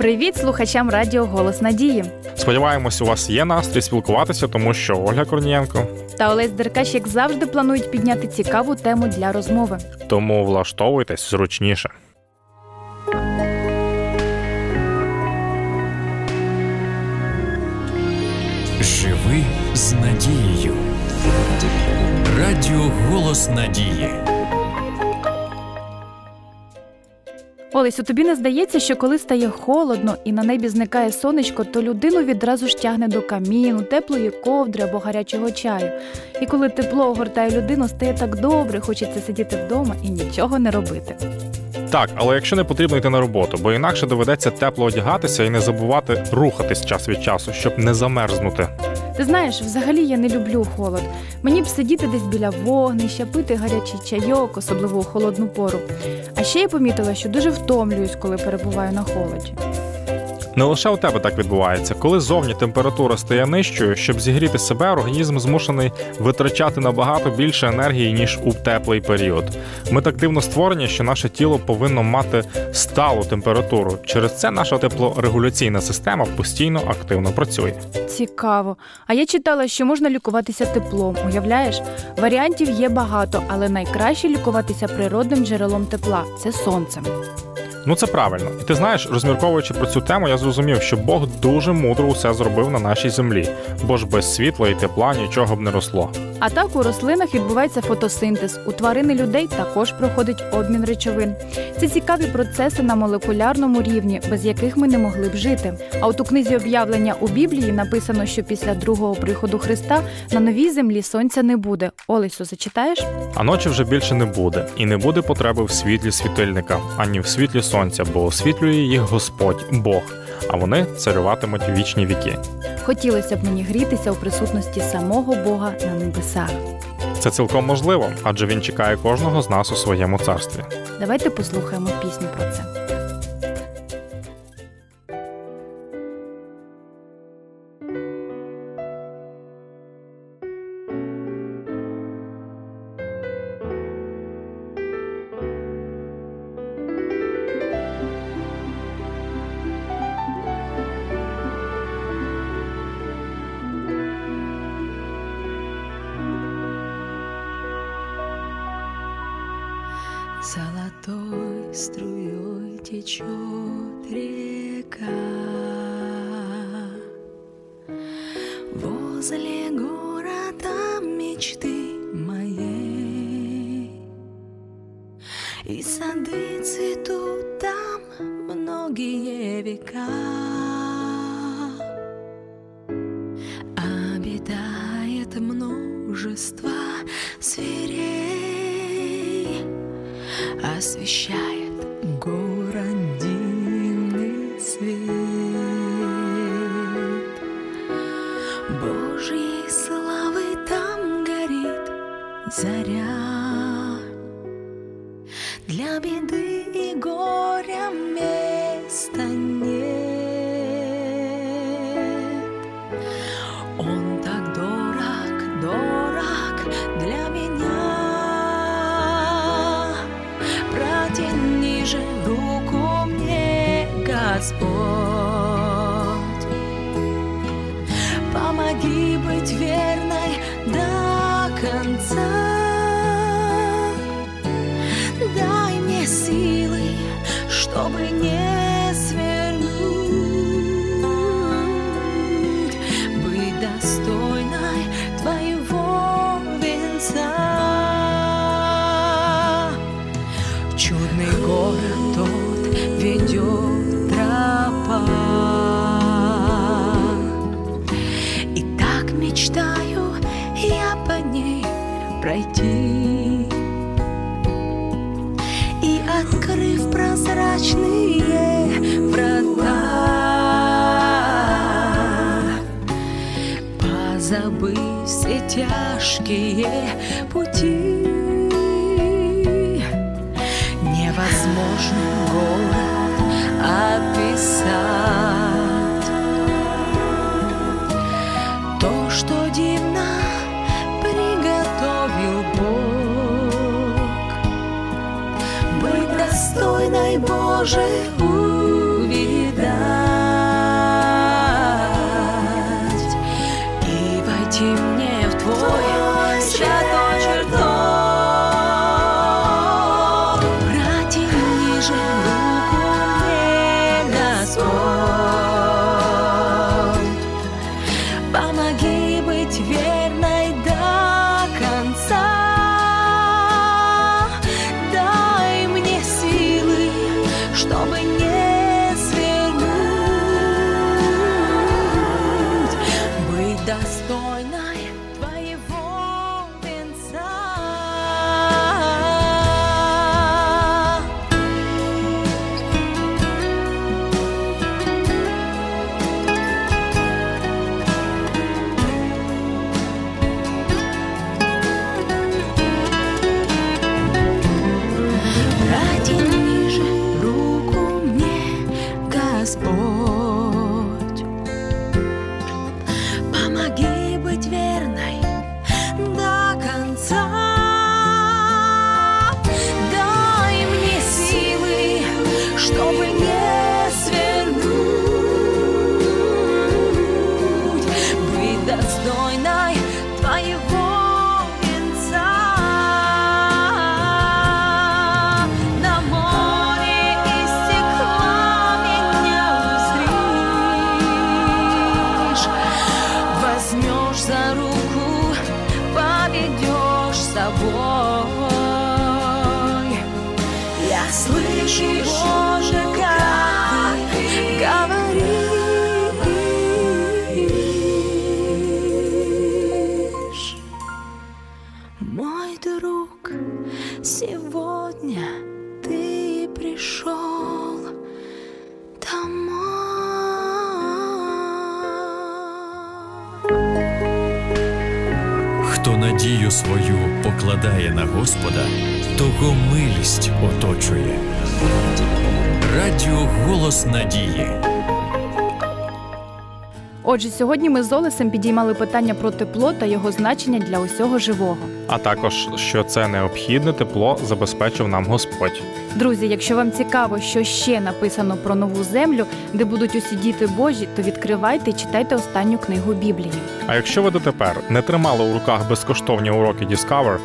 Привіт слухачам Радіо Голос Надії. Сподіваємось, у вас є настрій спілкуватися, тому що Ольга Корнієнко та Олесь Деркач, як завжди, планують підняти цікаву тему для розмови. Тому влаштовуйтесь зручніше. Живи з надією. Радіо Голос Надії. Олесю, тобі не здається, що коли стає холодно і на небі зникає сонечко, то людину відразу ж тягне до каміну, теплої ковдри або гарячого чаю. І коли тепло огортає людину, стає так добре, хочеться сидіти вдома і нічого не робити. Так, але якщо не потрібно йти на роботу, бо інакше доведеться тепло одягатися і не забувати рухатись час від часу, щоб не замерзнути. Ти знаєш, взагалі я не люблю холод. Мені б сидіти десь біля вогнища, пити гарячий чайок, особливо у холодну пору. А ще я помітила, що дуже втомлююсь, коли перебуваю на холоді. Не лише у тебе так відбувається. Коли зовні температура стає нижчою, щоб зігріти себе, організм змушений витрачати набагато більше енергії, ніж у теплий період. Ми так дивно створені, що наше тіло повинно мати сталу температуру. Через це наша теплорегуляційна система постійно активно працює. Цікаво. А я читала, що можна лікуватися теплом. Уявляєш, варіантів є багато, але найкраще лікуватися природним джерелом тепла це сонцем. Ну це правильно. І ти знаєш, розмірковуючи про цю тему, я зрозумів, що Бог дуже мудро усе зробив на нашій землі, бо ж без світла і тепла нічого б не росло. А так у рослинах відбувається фотосинтез. У тварини людей також проходить обмін речовин. Це цікаві процеси на молекулярному рівні, без яких ми не могли б жити. А от у книзі об'явлення у Біблії написано, що після другого приходу Христа на новій землі сонця не буде. Олесю, зачитаєш? А ночі вже більше не буде, і не буде потреби в світлі світильника, ані в світлі сонця, бо освітлює їх Господь Бог, а вони царюватимуть вічні віки. Хотілося б мені грітися у присутності самого Бога на небесах. Це цілком можливо, адже він чекає кожного з нас у своєму царстві. Давайте послухаємо пісню про це. Золотой струей течет река. Возле города мечты моей. И сады цветут там многие века. Обитает множество зверей освещает город дивный свет. Божьей славы там горит заря. Для беды и горя места нет. Господь. Помоги быть верной до конца. Дай мне силы, чтобы не тяжкие пути, невозможно достойной твоего венца. На море истекла меня узришь, возьмешь за руку, поведешь с собой. Я слышу, Хто надію свою покладає на Господа, того милість оточує. Радіо Голос Надії. Отже, сьогодні ми з Олесем підіймали питання про тепло та його значення для усього живого. А також що це необхідне тепло забезпечив нам Господь. Друзі, якщо вам цікаво, що ще написано про нову землю, де будуть усі діти Божі, то відкривайте і читайте останню книгу Біблії. А якщо ви дотепер не тримали у руках безкоштовні уроки Discover,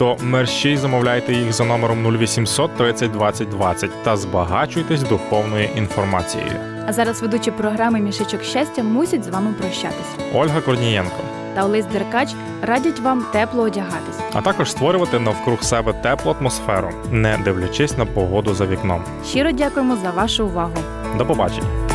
то мерщій замовляйте їх за номером 0800 30 20 20 та збагачуйтесь духовною інформацією. А зараз ведучі програми Мішечок щастя мусять з вами прощатись. Ольга Корнієнко, Та Олесь Деркач радять вам тепло одягатись. а також створювати навкруг себе теплу атмосферу, не дивлячись на погоду за вікном. Щиро дякуємо за вашу увагу. До побачення.